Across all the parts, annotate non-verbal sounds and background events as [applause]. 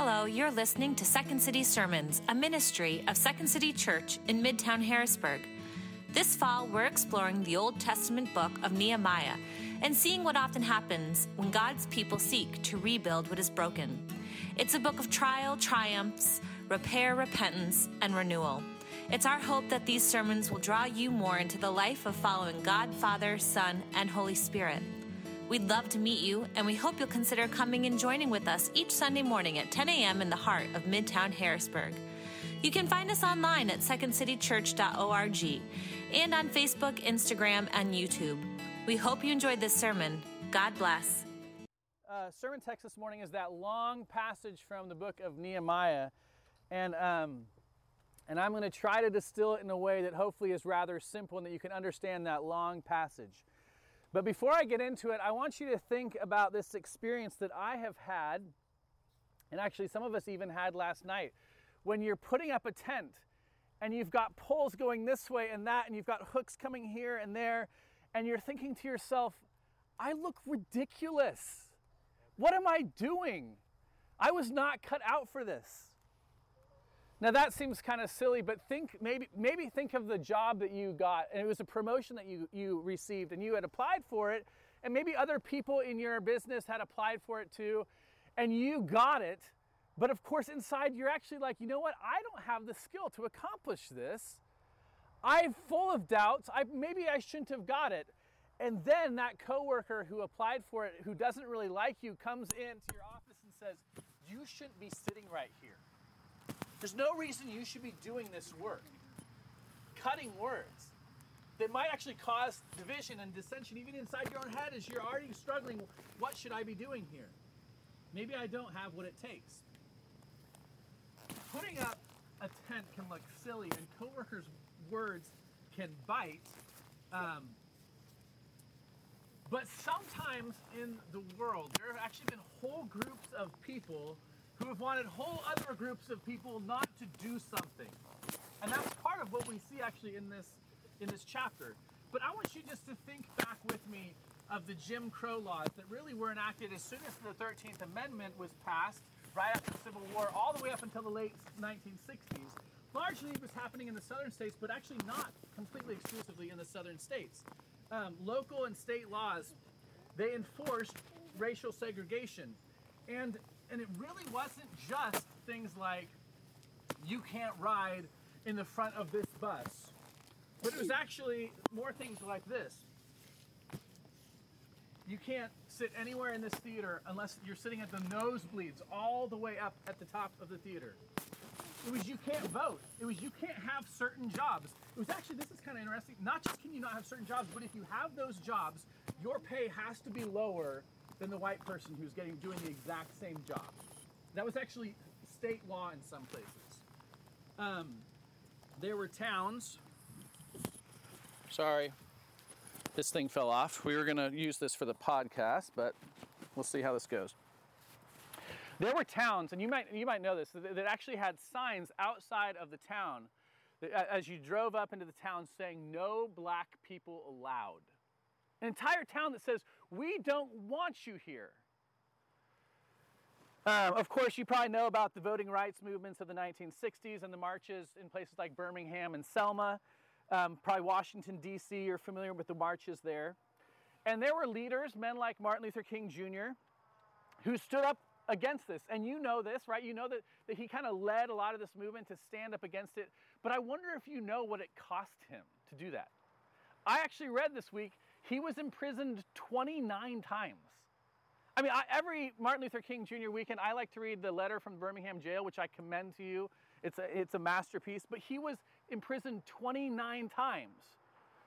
Hello, you're listening to Second City Sermons, a ministry of Second City Church in Midtown Harrisburg. This fall, we're exploring the Old Testament book of Nehemiah and seeing what often happens when God's people seek to rebuild what is broken. It's a book of trial, triumphs, repair, repentance, and renewal. It's our hope that these sermons will draw you more into the life of following God, Father, Son, and Holy Spirit. We'd love to meet you, and we hope you'll consider coming and joining with us each Sunday morning at 10 a.m. in the heart of Midtown Harrisburg. You can find us online at secondcitychurch.org and on Facebook, Instagram, and YouTube. We hope you enjoyed this sermon. God bless. Uh, sermon text this morning is that long passage from the book of Nehemiah, and um, and I'm going to try to distill it in a way that hopefully is rather simple and that you can understand that long passage. But before I get into it, I want you to think about this experience that I have had, and actually some of us even had last night, when you're putting up a tent and you've got poles going this way and that, and you've got hooks coming here and there, and you're thinking to yourself, I look ridiculous. What am I doing? I was not cut out for this. Now that seems kind of silly, but think maybe maybe think of the job that you got and it was a promotion that you you received and you had applied for it and maybe other people in your business had applied for it too and you got it. But of course inside you're actually like, "You know what? I don't have the skill to accomplish this. I'm full of doubts. I maybe I shouldn't have got it." And then that coworker who applied for it who doesn't really like you comes into your office and says, "You shouldn't be sitting right here." There's no reason you should be doing this work. Cutting words that might actually cause division and dissension even inside your own head as you're already struggling. What should I be doing here? Maybe I don't have what it takes. Putting up a tent can look silly, and coworkers' words can bite. Um, but sometimes in the world, there have actually been whole groups of people who have wanted whole other groups of people not to do something. And that's part of what we see actually in this in this chapter. But I want you just to think back with me of the Jim Crow laws that really were enacted as soon as the 13th Amendment was passed, right after the Civil War, all the way up until the late 1960s. Largely it was happening in the southern states, but actually not completely exclusively in the southern states. Um, local and state laws, they enforced racial segregation. And and it really wasn't just things like you can't ride in the front of this bus, but it was actually more things like this. You can't sit anywhere in this theater unless you're sitting at the nosebleeds all the way up at the top of the theater. It was you can't vote. It was you can't have certain jobs. It was actually, this is kind of interesting. Not just can you not have certain jobs, but if you have those jobs, your pay has to be lower than the white person who's getting doing the exact same job. That was actually state law in some places. Um, there were towns. Sorry, this thing fell off. We were going to use this for the podcast, but we'll see how this goes. There were towns, and you might you might know this, that actually had signs outside of the town as you drove up into the town saying "No black people allowed." An entire town that says, We don't want you here. Um, of course, you probably know about the voting rights movements of the 1960s and the marches in places like Birmingham and Selma. Um, probably Washington, D.C., you're familiar with the marches there. And there were leaders, men like Martin Luther King Jr., who stood up against this. And you know this, right? You know that, that he kind of led a lot of this movement to stand up against it. But I wonder if you know what it cost him to do that. I actually read this week he was imprisoned 29 times. I mean, I, every Martin Luther King Jr. weekend, I like to read the letter from Birmingham jail, which I commend to you. It's a, it's a masterpiece. But he was imprisoned 29 times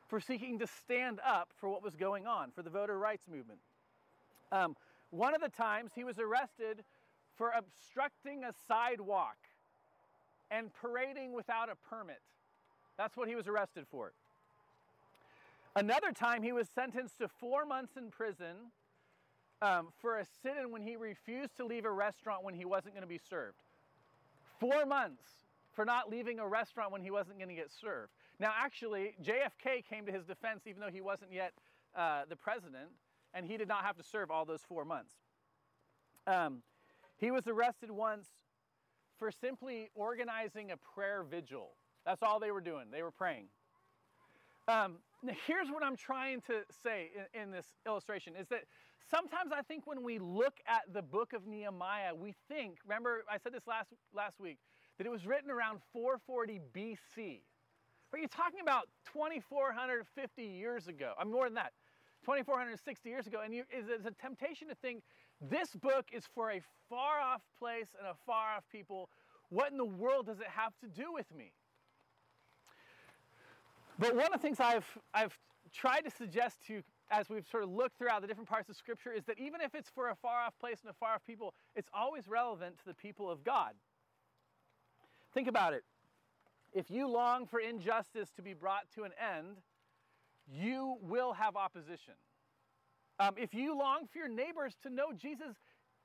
for seeking to stand up for what was going on, for the voter rights movement. Um, one of the times he was arrested for obstructing a sidewalk and parading without a permit. That's what he was arrested for. Another time, he was sentenced to four months in prison um, for a sit in when he refused to leave a restaurant when he wasn't going to be served. Four months for not leaving a restaurant when he wasn't going to get served. Now, actually, JFK came to his defense even though he wasn't yet uh, the president, and he did not have to serve all those four months. Um, He was arrested once for simply organizing a prayer vigil. That's all they were doing, they were praying. Um, here's what I'm trying to say in, in, this illustration is that sometimes I think when we look at the book of Nehemiah, we think, remember I said this last, last week, that it was written around 440 BC. Are you're talking about 2,450 years ago? I'm more than that. 2,460 years ago. And you, it's a temptation to think this book is for a far off place and a far off people. What in the world does it have to do with me? But one of the things I've, I've tried to suggest to you as we've sort of looked throughout the different parts of Scripture is that even if it's for a far off place and a far off people, it's always relevant to the people of God. Think about it. If you long for injustice to be brought to an end, you will have opposition. Um, if you long for your neighbors to know Jesus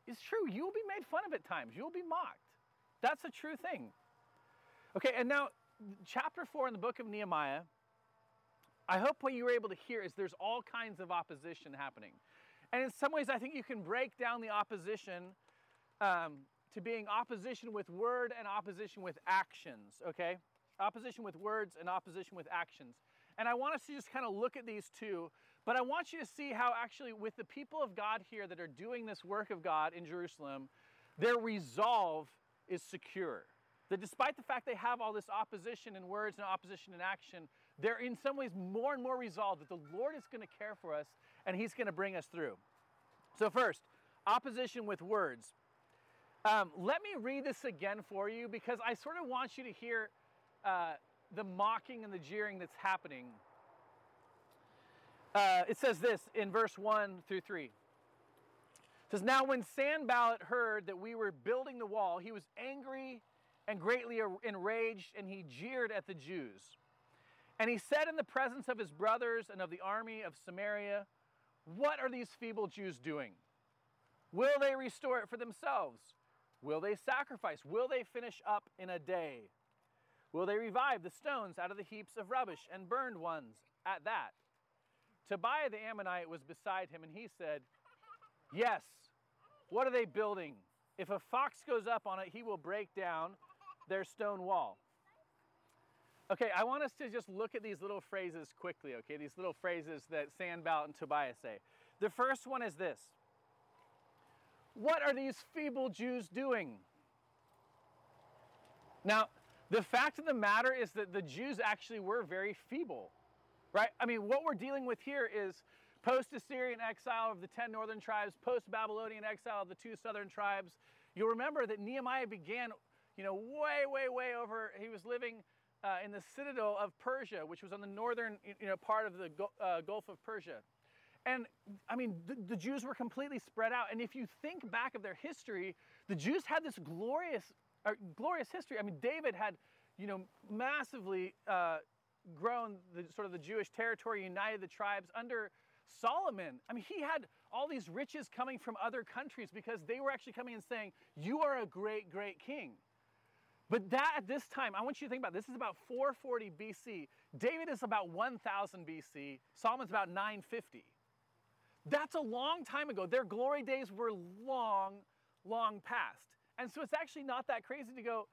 is true, you will be made fun of at times. You will be mocked. That's a true thing. Okay, and now, chapter 4 in the book of Nehemiah, I hope what you were able to hear is there's all kinds of opposition happening. And in some ways, I think you can break down the opposition um, to being opposition with word and opposition with actions, okay? Opposition with words and opposition with actions. And I want us to just kind of look at these two, but I want you to see how actually, with the people of God here that are doing this work of God in Jerusalem, their resolve is secure. That despite the fact they have all this opposition in words and opposition in action, they're in some ways more and more resolved that the Lord is going to care for us and He's going to bring us through. So, first, opposition with words. Um, let me read this again for you because I sort of want you to hear uh, the mocking and the jeering that's happening. Uh, it says this in verse 1 through 3. It says, Now when Sanballat heard that we were building the wall, he was angry and greatly enraged, and he jeered at the Jews. And he said in the presence of his brothers and of the army of Samaria, What are these feeble Jews doing? Will they restore it for themselves? Will they sacrifice? Will they finish up in a day? Will they revive the stones out of the heaps of rubbish and burned ones at that? Tobiah the Ammonite was beside him, and he said, Yes, what are they building? If a fox goes up on it, he will break down their stone wall. Okay, I want us to just look at these little phrases quickly, okay? These little phrases that Sanballat and Tobias say. The first one is this what are these feeble Jews doing? Now, the fact of the matter is that the Jews actually were very feeble, right? I mean, what we're dealing with here is post Assyrian exile of the 10 northern tribes, post Babylonian exile of the two southern tribes. You'll remember that Nehemiah began, you know, way, way, way over. He was living uh, in the citadel of Persia, which was on the northern, you know, part of the uh, Gulf of Persia. And I mean, the, the, Jews were completely spread out. And if you think back of their history, the Jews had this glorious, uh, glorious history. I mean, David had, you know, massively uh, grown the sort of the Jewish territory, united the tribes under Solomon. I mean, he had all these riches coming from other countries because they were actually coming and saying, "You are a great, great king." But that at this time, I want you to think about this is about 440 BC. David is about 1000 BC. Solomon's about 950. That's a long time ago. Their glory days were long, long past. And so it's actually not that crazy to go,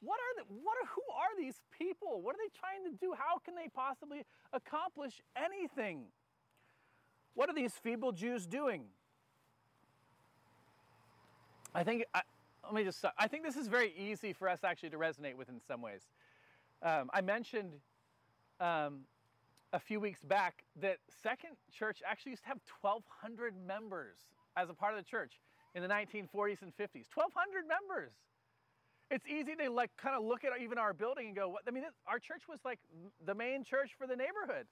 what are the, what are, who are these people? What are they trying to do? How can they possibly accomplish anything? What are these feeble Jews doing? I think, I, let me just, I think this is very easy for us actually to resonate with in some ways. Um, I mentioned um, a few weeks back that Second Church actually used to have 1,200 members as a part of the church in the 1940s and 50s. 1,200 members. It's easy to like kind of look at even our building and go, what? I mean, our church was like the main church for the neighborhood.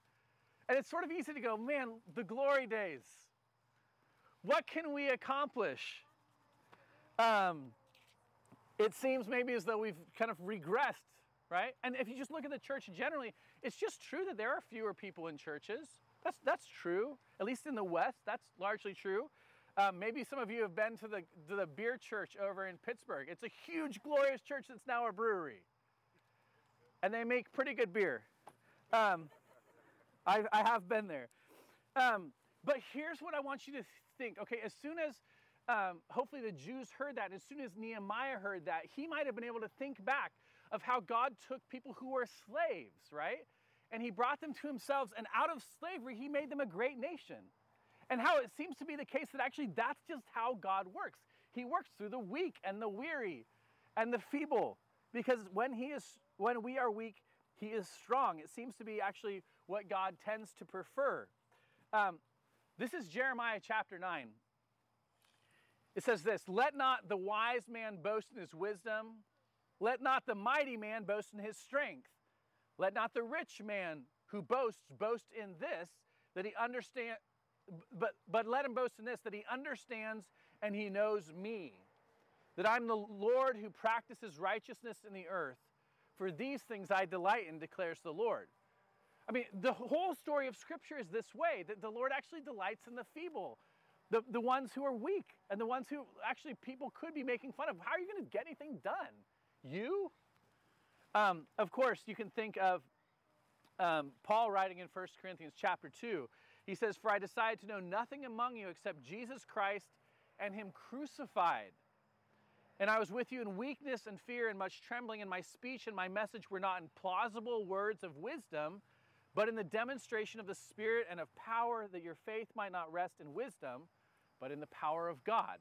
And it's sort of easy to go, man, the glory days. What can we accomplish? Um, it seems maybe as though we've kind of regressed right? And if you just look at the church generally, it's just true that there are fewer people in churches. That's, that's true, at least in the West, that's largely true. Um, maybe some of you have been to the, to the beer church over in Pittsburgh. It's a huge, glorious church that's now a brewery. And they make pretty good beer. Um, I, I have been there. Um, but here's what I want you to think. Okay, as soon as um, hopefully the Jews heard that. As soon as Nehemiah heard that, he might have been able to think back of how God took people who were slaves, right? And he brought them to himself, and out of slavery, he made them a great nation. And how it seems to be the case that actually that's just how God works. He works through the weak and the weary and the feeble. Because when he is when we are weak, he is strong. It seems to be actually what God tends to prefer. Um, this is Jeremiah chapter 9. It says this Let not the wise man boast in his wisdom, let not the mighty man boast in his strength, let not the rich man who boasts boast in this, that he understand, but, but let him boast in this, that he understands and he knows me, that I'm the Lord who practices righteousness in the earth. For these things I delight in, declares the Lord. I mean, the whole story of Scripture is this way that the Lord actually delights in the feeble, the, the ones who are weak, and the ones who actually people could be making fun of. How are you going to get anything done? You? Um, of course, you can think of um, Paul writing in 1 Corinthians chapter 2. He says, For I decided to know nothing among you except Jesus Christ and Him crucified. And I was with you in weakness and fear and much trembling, and my speech and my message were not in plausible words of wisdom, but in the demonstration of the Spirit and of power, that your faith might not rest in wisdom, but in the power of God.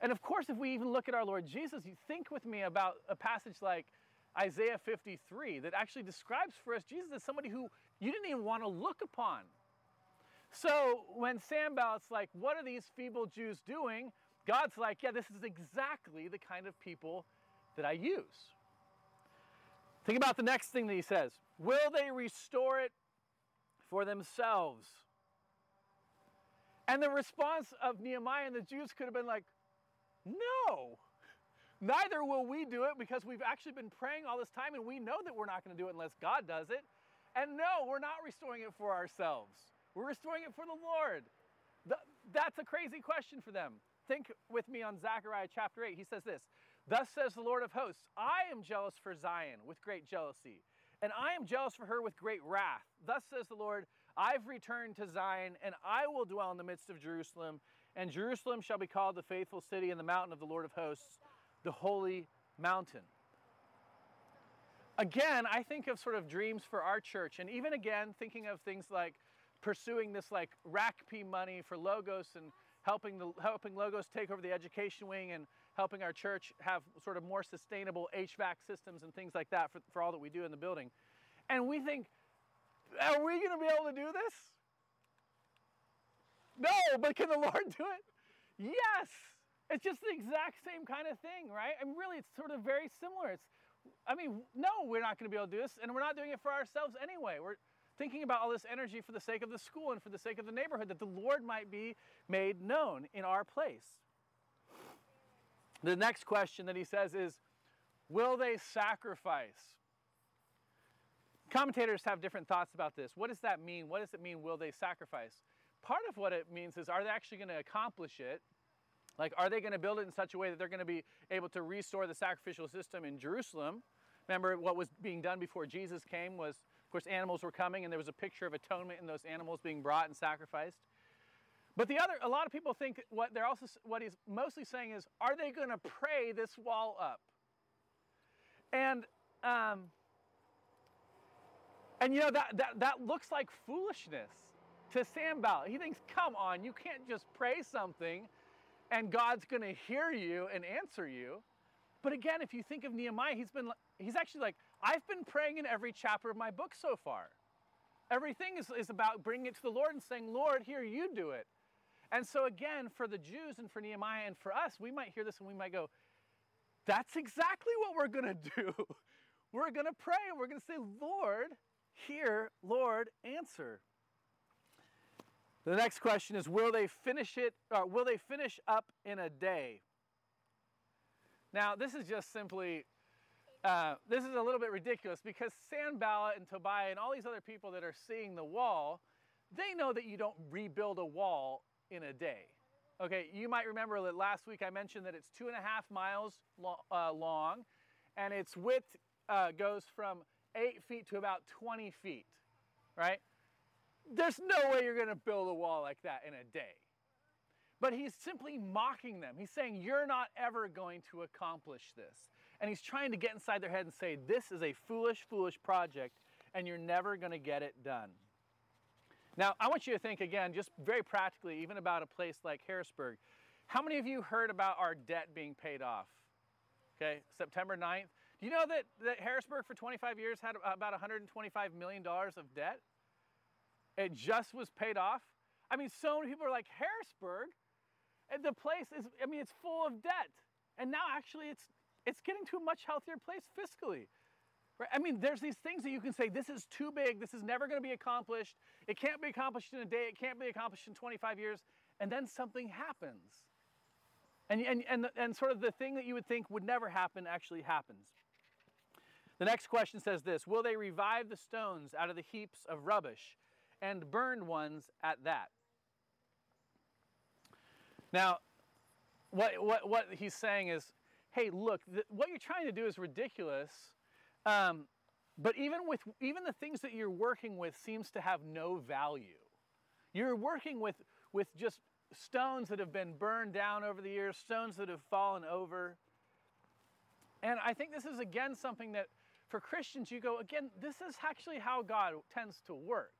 And of course, if we even look at our Lord Jesus, you think with me about a passage like Isaiah 53 that actually describes for us Jesus as somebody who you didn't even want to look upon. So when Sanballat's like, What are these feeble Jews doing? God's like, Yeah, this is exactly the kind of people that I use. Think about the next thing that he says Will they restore it for themselves? And the response of Nehemiah and the Jews could have been like, no. Neither will we do it because we've actually been praying all this time and we know that we're not going to do it unless God does it. And no, we're not restoring it for ourselves. We're restoring it for the Lord. that's a crazy question for them. Think with me on Zechariah chapter 8. He says this Thus says the Lord of hosts, I am jealous for Zion with great jealousy, and I am jealous for her with great wrath. Thus says the Lord, I've returned to Zion, and I will dwell in the midst of Jerusalem, and Jerusalem shall be called the faithful city and the mountain of the Lord of hosts, the holy mountain. Again, I think of sort of dreams for our church, and even again, thinking of things like pursuing this like RACP money for Logos and helping, the, helping Logos take over the education wing and helping our church have sort of more sustainable HVAC systems and things like that for, for all that we do in the building. And we think, are we going to be able to do this? No, but can the Lord do it? Yes. It's just the exact same kind of thing, right? I mean, really, it's sort of very similar. It's, I mean, no, we're not going to be able to do this, and we're not doing it for ourselves anyway. We're thinking about all this energy for the sake of the school and for the sake of the neighborhood, that the Lord might be made known in our place. The next question that he says is, will they sacrifice? Commentators have different thoughts about this. What does that mean? What does it mean, will they sacrifice? part of what it means is are they actually going to accomplish it? Like, are they going to build it in such a way that they're going to be able to restore the sacrificial system in Jerusalem? Remember, what was being done before Jesus came was, of course, animals were coming, and there was a picture of atonement in those animals being brought and sacrificed. But the other, a lot of people think what they're also, what he's mostly saying is, are they going to pray this wall up? And, um, and you know that, that that looks like foolishness to Sanballat. He thinks, come on, you can't just pray something and God's going to hear you and answer you. But again, if you think of Nehemiah, he's been he's actually like, I've been praying in every chapter of my book so far. Everything is, is about bringing it to the Lord and saying, Lord, here you do it. And so again, for the Jews and for Nehemiah and for us, we might hear this and we might go, that's exactly what we're going [laughs] to do. we're going to pray and we're going to say, Lord, hear, Lord, answer. The next question is will they finish it or will they finish up in a day? Now, this is just simply uh, this is a little bit ridiculous because Sanballat and Tobiah and all these other people that are seeing the wall, they know that you don't rebuild a wall in a day. Okay, you might remember that last week I mentioned that it's two and a half miles lo- uh, long and its width uh, goes from eight feet to about 20 feet, right? There's no way you're going to build a wall like that in a day. but he's simply mocking them. He's saying, You're not ever going to accomplish this. And he's trying to get inside their head and say, This is a foolish, foolish project, and you're never going to get it done. Now, I want you to think again, just very practically, even about a place like Harrisburg. How many of you heard about our debt being paid off? Okay, September 9th. Do you know that, that Harrisburg for 25 years had about $125 million of debt? It just was paid off. I mean, so many people are like, Harrisburg? And the place is, I mean, it's full of debt. And now actually it's, it's getting to a much healthier place fiscally. Right? I mean, there's these things that you can say, this is too big, this is never going to be accomplished, it can't be accomplished in a day, it can't be accomplished in 25 years, and then something happens. And, and, and, and sort of the thing that you would think would never happen actually happens. The next question says this Will they revive the stones out of the heaps of rubbish and burned ones at that? Now, what, what, what he's saying is hey, look, the, what you're trying to do is ridiculous. Um, but even with even the things that you're working with seems to have no value. You're working with with just stones that have been burned down over the years, stones that have fallen over. And I think this is again something that for Christians you go again this is actually how God tends to work.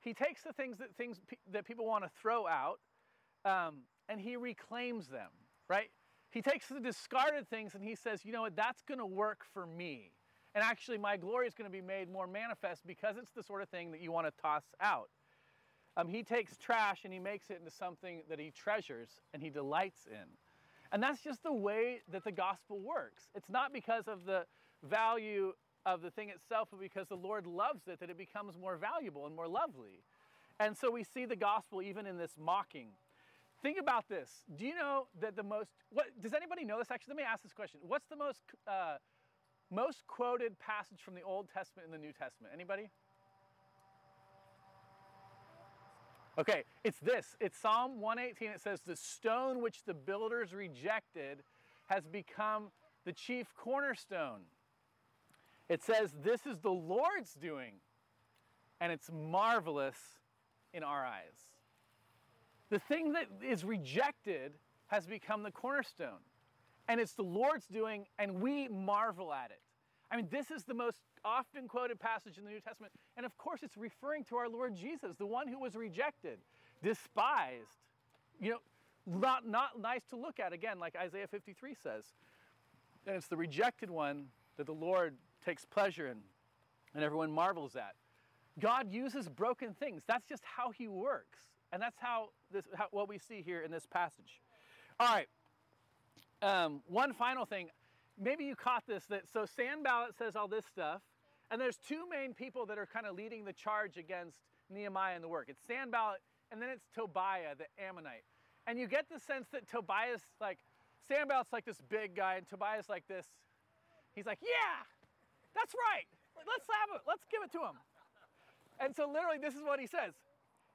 He takes the things that things that people want to throw out um, and he reclaims them, right? He takes the discarded things and he says, you know what, that's going to work for me. And actually, my glory is going to be made more manifest because it's the sort of thing that you want to toss out. Um, he takes trash and he makes it into something that he treasures and he delights in. And that's just the way that the gospel works. It's not because of the value of the thing itself, but because the Lord loves it that it becomes more valuable and more lovely. And so we see the gospel even in this mocking Think about this. Do you know that the most, what, does anybody know this actually? Let me ask this question. What's the most, uh, most quoted passage from the Old Testament and the New Testament? Anybody? Okay, it's this. It's Psalm 118. It says, The stone which the builders rejected has become the chief cornerstone. It says, This is the Lord's doing, and it's marvelous in our eyes. The thing that is rejected has become the cornerstone. And it's the Lord's doing, and we marvel at it. I mean, this is the most often quoted passage in the New Testament. And of course, it's referring to our Lord Jesus, the one who was rejected, despised, you know, not, not nice to look at, again, like Isaiah 53 says. And it's the rejected one that the Lord takes pleasure in and everyone marvels at. God uses broken things. That's just how He works. And that's how this how, what we see here in this passage. All right. Um, one final thing. Maybe you caught this that so Sanballat says all this stuff, and there's two main people that are kind of leading the charge against Nehemiah and the work. It's Sanballat, and then it's Tobiah, the Ammonite. And you get the sense that Tobiah's like Sanballat's like this big guy, and Tobiah's like this. He's like, yeah, that's right. Let's have it. Let's give it to him. And so literally, this is what he says.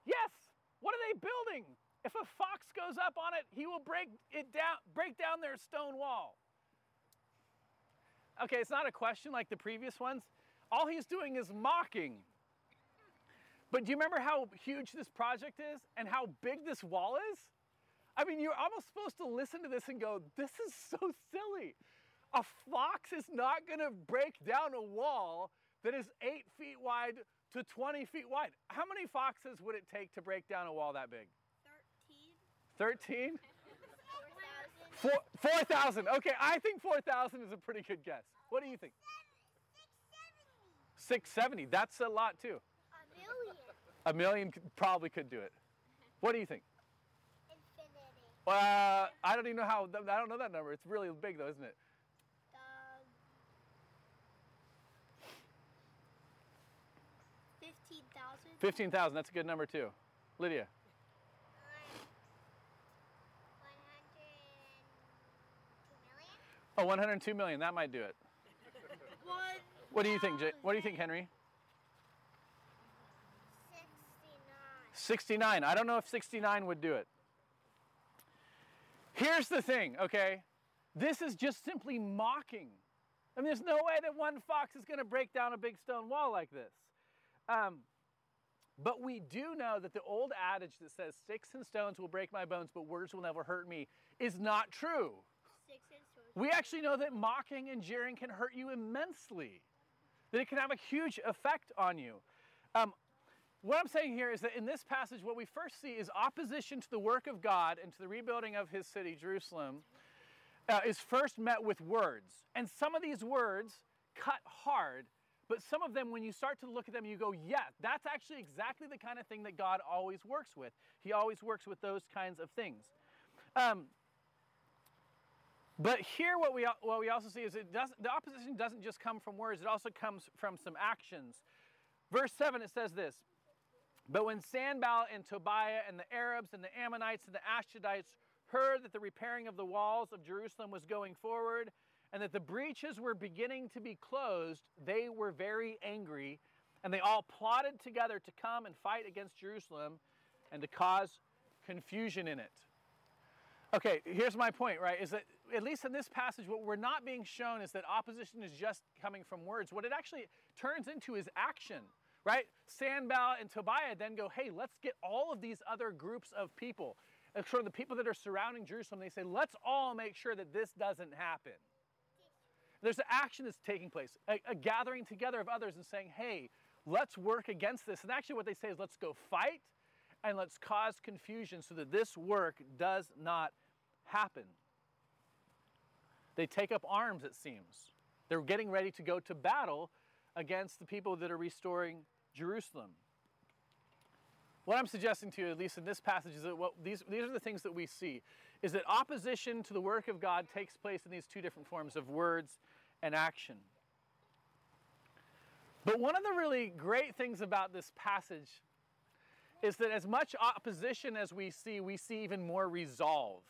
Yes, what are they building? If a fox goes up on it, he will break it down, break down their stone wall. Okay, it's not a question like the previous ones. All he's doing is mocking. But do you remember how huge this project is and how big this wall is? I mean, you're almost supposed to listen to this and go, this is so silly. A fox is not going to break down a wall that is eight feet wide to 20 feet wide. How many foxes would it take to break down a wall that big? 13. 13? 4,000. [laughs] 4, okay, I think 4,000 is a pretty good guess. What do you think? 670. 670. That's a lot too. A million. A million probably could do it. What do you think? Infinity. Uh, I don't even know how, I don't know that number. It's really big though, isn't it? 15,000, that's a good number too. Lydia. Oh, 102 million, that might do it. One what do you think, Jay? What do you think, Henry? 69. 69. I don't know if 69 would do it. Here's the thing, okay? This is just simply mocking. I mean, there's no way that one fox is going to break down a big stone wall like this. Um, But we do know that the old adage that says, Sticks and stones will break my bones, but words will never hurt me, is not true. Six and stones. We actually know that mocking and jeering can hurt you immensely, that it can have a huge effect on you. Um, what I'm saying here is that in this passage, what we first see is opposition to the work of God and to the rebuilding of his city, Jerusalem, uh, is first met with words. And some of these words cut hard, but some of them, when you start to look at them, you go, yeah, that's actually exactly the kind of thing that God always works with. He always works with those kinds of things. Um, but here, what we, what we also see is it doesn't, the opposition doesn't just come from words, it also comes from some actions. Verse 7, it says this But when Sanballat and Tobiah and the Arabs and the Ammonites and the Ashdodites heard that the repairing of the walls of Jerusalem was going forward and that the breaches were beginning to be closed, they were very angry, and they all plotted together to come and fight against Jerusalem and to cause confusion in it. Okay, here's my point, right? Is that at least in this passage, what we're not being shown is that opposition is just coming from words. What it actually turns into is action, right? Sanballat and Tobiah then go, hey, let's get all of these other groups of people, and sort of the people that are surrounding Jerusalem. They say, let's all make sure that this doesn't happen. There's an action that's taking place, a, a gathering together of others and saying, hey, let's work against this. And actually, what they say is, let's go fight and let's cause confusion so that this work does not happen. They take up arms, it seems. They're getting ready to go to battle against the people that are restoring Jerusalem. What I'm suggesting to you, at least in this passage, is that what these, these are the things that we see is that opposition to the work of God takes place in these two different forms of words and action. But one of the really great things about this passage is that as much opposition as we see, we see even more resolve.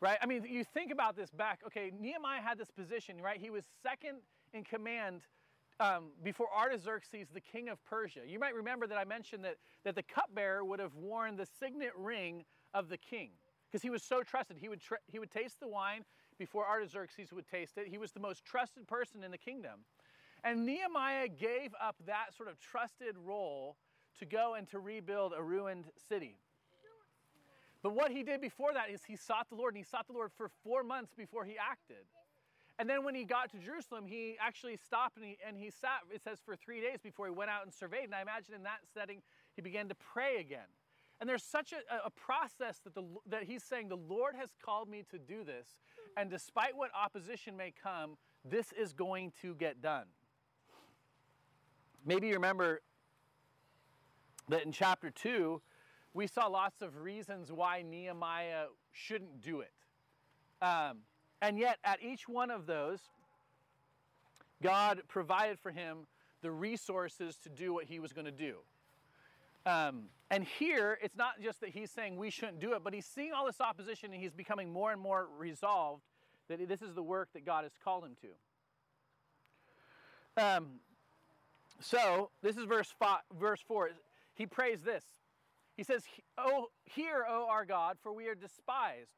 Right? I mean, you think about this back. Okay, Nehemiah had this position, right? He was second in command um, before Artaxerxes, the king of Persia. You might remember that I mentioned that, that the cupbearer would have worn the signet ring of the king because he was so trusted. He would, he would taste the wine before Artaxerxes would taste it. He was the most trusted person in the kingdom. And Nehemiah gave up that sort of trusted role to go and to rebuild a ruined city. But what he did before that is he sought the Lord, and he sought the Lord for four months before he acted. And then when he got to Jerusalem, he actually stopped and he, and he sat, it says, for three days before he went out and surveyed. And I imagine in that setting, he began to pray again. And there's such a, a process that, the, that he's saying, The Lord has called me to do this. And despite what opposition may come, this is going to get done. Maybe you remember that in chapter 2, we saw lots of reasons why Nehemiah shouldn't do it. Um, and yet, at each one of those, God provided for him the resources to do what he was going to do. Um, and here, it's not just that he's saying we shouldn't do it, but he's seeing all this opposition and he's becoming more and more resolved that this is the work that God has called him to. Um, so, this is verse, five, verse 4. He prays this he says, Oh, hear, O our God, for we are despised.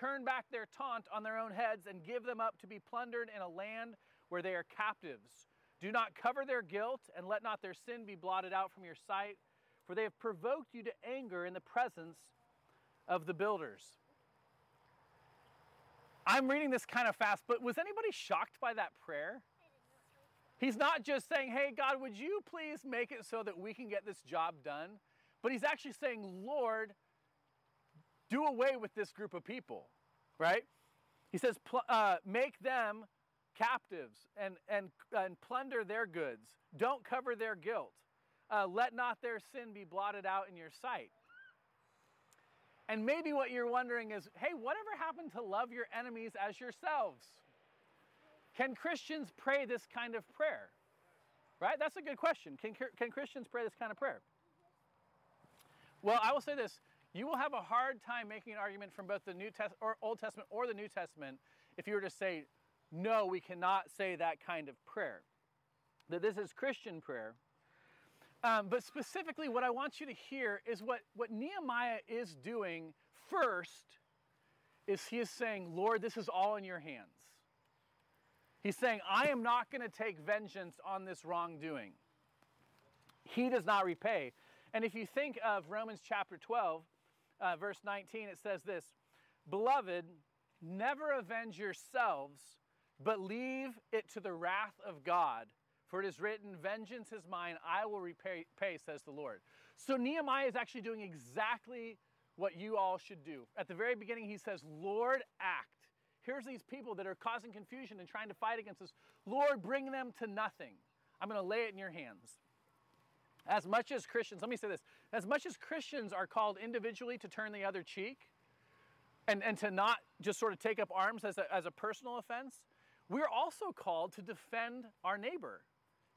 Turn back their taunt on their own heads and give them up to be plundered in a land where they are captives. Do not cover their guilt and let not their sin be blotted out from your sight, for they have provoked you to anger in the presence of the builders. I'm reading this kind of fast, but was anybody shocked by that prayer? He's not just saying, Hey, God, would you please make it so that we can get this job done? But he's actually saying, Lord, do away with this group of people, right? He says, uh, make them captives and, and, and plunder their goods. Don't cover their guilt. Uh, let not their sin be blotted out in your sight. And maybe what you're wondering is hey, whatever happened to love your enemies as yourselves? Can Christians pray this kind of prayer? Right? That's a good question. Can, can Christians pray this kind of prayer? Well, I will say this you will have a hard time making an argument from both the New Test- or Old Testament or the New Testament if you were to say, no, we cannot say that kind of prayer. That this is Christian prayer. Um, but specifically, what I want you to hear is what, what Nehemiah is doing first is he is saying, Lord, this is all in your hands. He's saying, I am not going to take vengeance on this wrongdoing. He does not repay. And if you think of Romans chapter 12, uh, verse 19, it says this Beloved, never avenge yourselves, but leave it to the wrath of God. For it is written, Vengeance is mine, I will repay, pay, says the Lord. So Nehemiah is actually doing exactly what you all should do. At the very beginning, he says, Lord, act. Here's these people that are causing confusion and trying to fight against us. Lord, bring them to nothing. I'm going to lay it in your hands. As much as Christians, let me say this as much as Christians are called individually to turn the other cheek and, and to not just sort of take up arms as a, as a personal offense, we're also called to defend our neighbor,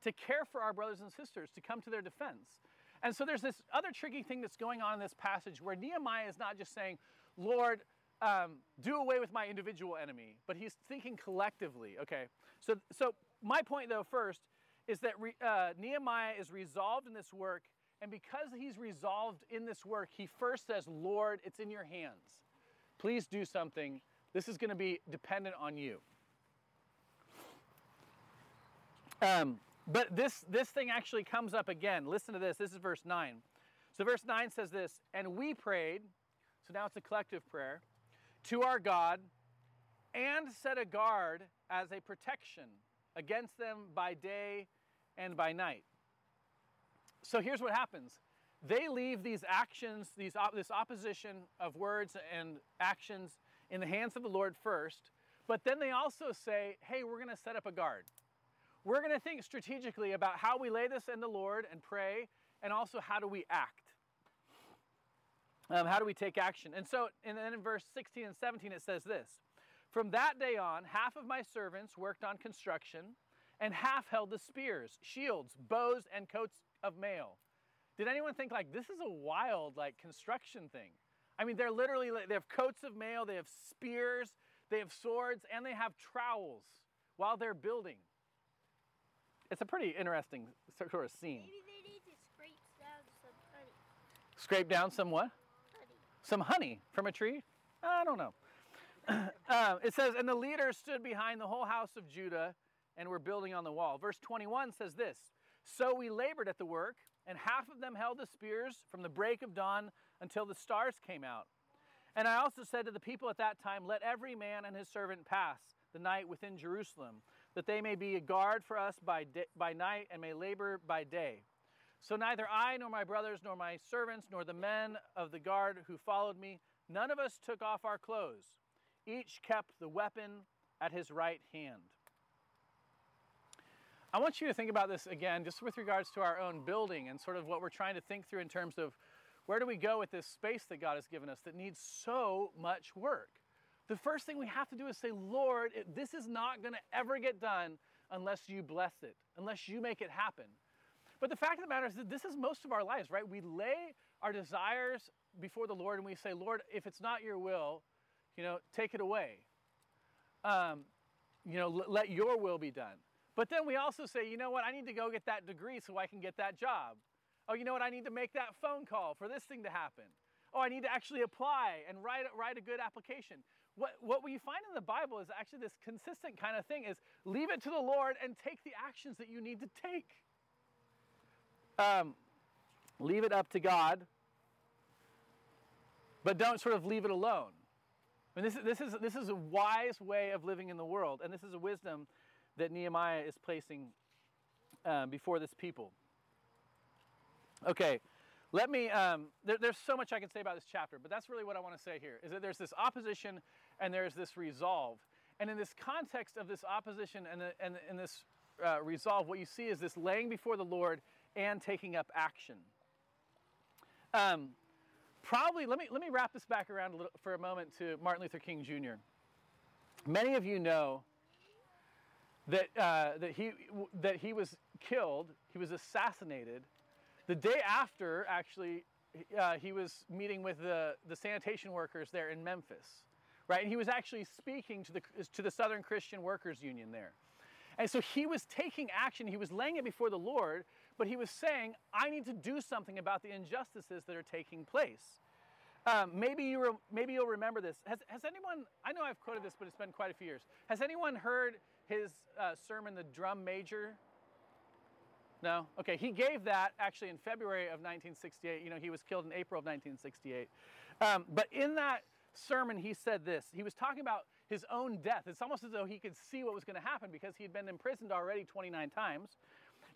to care for our brothers and sisters, to come to their defense. And so there's this other tricky thing that's going on in this passage where Nehemiah is not just saying, Lord, um, do away with my individual enemy, but he's thinking collectively. Okay, so so my point though first is that re, uh, Nehemiah is resolved in this work, and because he's resolved in this work, he first says, "Lord, it's in your hands. Please do something. This is going to be dependent on you." Um, but this this thing actually comes up again. Listen to this. This is verse nine. So verse nine says this, and we prayed. So now it's a collective prayer to our God and set a guard as a protection against them by day and by night. So here's what happens they leave these actions, these op- this opposition of words and actions in the hands of the Lord first, but then they also say, hey, we're going to set up a guard. We're going to think strategically about how we lay this in the Lord and pray, and also how do we act. Um, how do we take action? And so, and then in verse 16 and 17, it says this From that day on, half of my servants worked on construction, and half held the spears, shields, bows, and coats of mail. Did anyone think, like, this is a wild, like, construction thing? I mean, they're literally, they have coats of mail, they have spears, they have swords, and they have trowels while they're building. It's a pretty interesting sort of scene. Maybe they need to scrape down some honey. Scrape down some what? Honey. Some honey from a tree? I don't know. [coughs] uh, it says, And the leaders stood behind the whole house of Judah and were building on the wall. Verse 21 says this So we labored at the work, and half of them held the spears from the break of dawn until the stars came out. And I also said to the people at that time, Let every man and his servant pass the night within Jerusalem, that they may be a guard for us by, day, by night and may labor by day. So neither I nor my brothers nor my servants nor the men of the guard who followed me, none of us took off our clothes. Each kept the weapon at his right hand. I want you to think about this again, just with regards to our own building and sort of what we're trying to think through in terms of where do we go with this space that God has given us that needs so much work. The first thing we have to do is say, Lord, this is not going to ever get done unless you bless it, unless you make it happen. But the fact of the matter is that this is most of our lives, right? We lay our desires before the Lord and we say, Lord, if it's not your will, you know, take it away. Um, you know, l- let your will be done. But then we also say, you know what, I need to go get that degree so I can get that job. Oh, you know what, I need to make that phone call for this thing to happen. Oh, I need to actually apply and write, write a good application. What, what we find in the Bible is actually this consistent kind of thing is leave it to the Lord and take the actions that you need to take. Um, leave it up to God, but don't sort of leave it alone. I mean, this, is, this, is, this is a wise way of living in the world, and this is a wisdom that Nehemiah is placing um, before this people. Okay, let me, um, there, there's so much I can say about this chapter, but that's really what I want to say here is that there's this opposition and there's this resolve. And in this context of this opposition and, the, and, and this uh, resolve, what you see is this laying before the Lord and taking up action. Um, probably, let me, let me wrap this back around a little, for a moment to Martin Luther King Jr. Many of you know that, uh, that, he, that he was killed, he was assassinated the day after, actually, uh, he was meeting with the, the sanitation workers there in Memphis, right? And he was actually speaking to the, to the Southern Christian Workers Union there. And so he was taking action, he was laying it before the Lord, but he was saying, I need to do something about the injustices that are taking place. Um, maybe, you re- maybe you'll remember this. Has, has anyone, I know I've quoted this, but it's been quite a few years. Has anyone heard his uh, sermon, The Drum Major? No? Okay, he gave that actually in February of 1968. You know, he was killed in April of 1968. Um, but in that sermon, he said this. He was talking about his own death. It's almost as though he could see what was going to happen because he had been imprisoned already 29 times.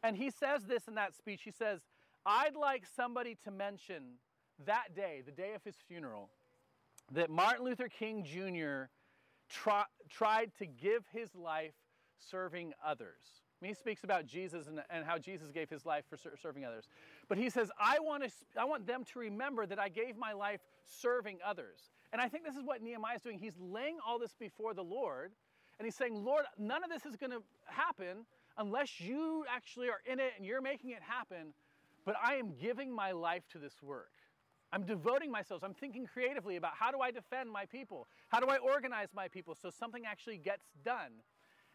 And he says this in that speech. He says, I'd like somebody to mention that day, the day of his funeral, that Martin Luther King Jr. Tried to give his life serving others. I mean, he speaks about Jesus and, and how Jesus gave his life for ser- serving others. But he says, I want, to, I want them to remember that I gave my life serving others. And I think this is what Nehemiah is doing. He's laying all this before the Lord, and he's saying, Lord, none of this is going to happen unless you actually are in it and you're making it happen. But I am giving my life to this work. I'm devoting myself. I'm thinking creatively about how do I defend my people? How do I organize my people so something actually gets done?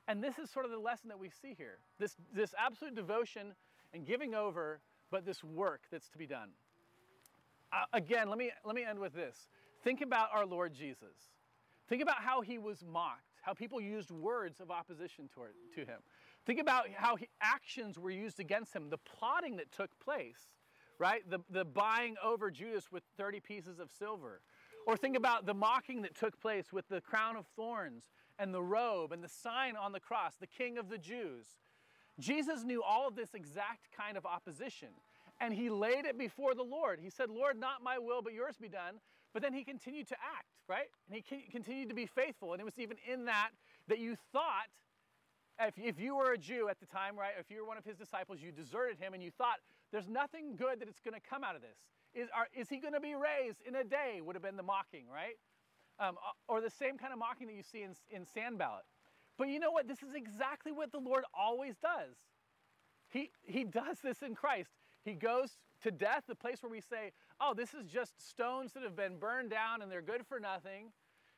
And this is sort of the lesson that we see here this, this absolute devotion and giving over, but this work that's to be done. Uh, again, let me, let me end with this. Think about our Lord Jesus. Think about how he was mocked, how people used words of opposition toward, to him. Think about how he, actions were used against him, the plotting that took place, right? The, the buying over Judas with 30 pieces of silver. Or think about the mocking that took place with the crown of thorns and the robe and the sign on the cross, the King of the Jews. Jesus knew all of this exact kind of opposition and he laid it before the Lord. He said, Lord, not my will, but yours be done. But then he continued to act, right? And he continued to be faithful. And it was even in that that you thought, if, if you were a Jew at the time, right, if you were one of his disciples, you deserted him and you thought, there's nothing good that it's going to come out of this. Is, are, is he going to be raised in a day? Would have been the mocking, right? Um, or the same kind of mocking that you see in, in Sanballat. But you know what? This is exactly what the Lord always does. He, he does this in Christ. He goes to death, the place where we say, oh, this is just stones that have been burned down and they're good for nothing.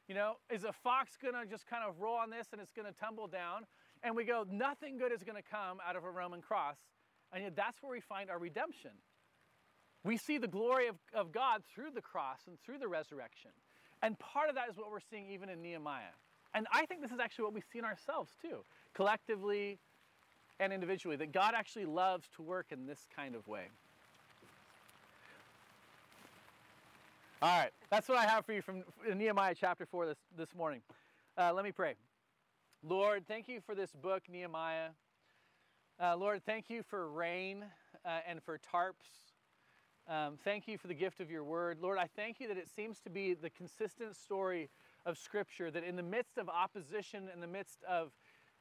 You know, is a fox going to just kind of roll on this and it's going to tumble down? And we go, nothing good is going to come out of a Roman cross. And yet that's where we find our redemption. We see the glory of, of God through the cross and through the resurrection. And part of that is what we're seeing even in Nehemiah. And I think this is actually what we see in ourselves too, collectively and individually, that God actually loves to work in this kind of way. All right, that's what I have for you from Nehemiah chapter 4 this, this morning. Uh, let me pray. Lord, thank you for this book, Nehemiah. Uh, Lord, thank you for rain uh, and for tarps. Um, thank you for the gift of your word. Lord, I thank you that it seems to be the consistent story of Scripture, that in the midst of opposition, in the midst of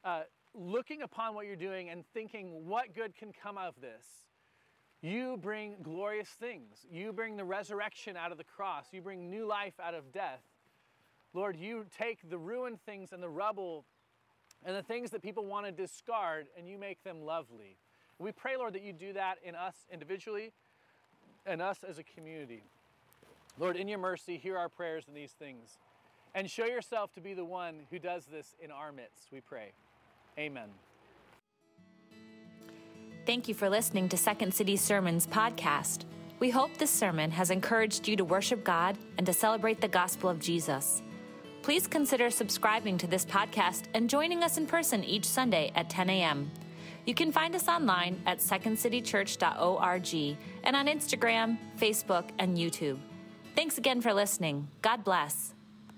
uh, looking upon what you're doing and thinking, what good can come of this? You bring glorious things. You bring the resurrection out of the cross. You bring new life out of death. Lord, you take the ruined things and the rubble and the things that people want to discard and you make them lovely. We pray, Lord, that you do that in us individually and us as a community. Lord, in your mercy, hear our prayers in these things and show yourself to be the one who does this in our midst, we pray. Amen. Thank you for listening to Second City Sermons podcast. We hope this sermon has encouraged you to worship God and to celebrate the gospel of Jesus. Please consider subscribing to this podcast and joining us in person each Sunday at 10 a.m. You can find us online at secondcitychurch.org and on Instagram, Facebook, and YouTube. Thanks again for listening. God bless.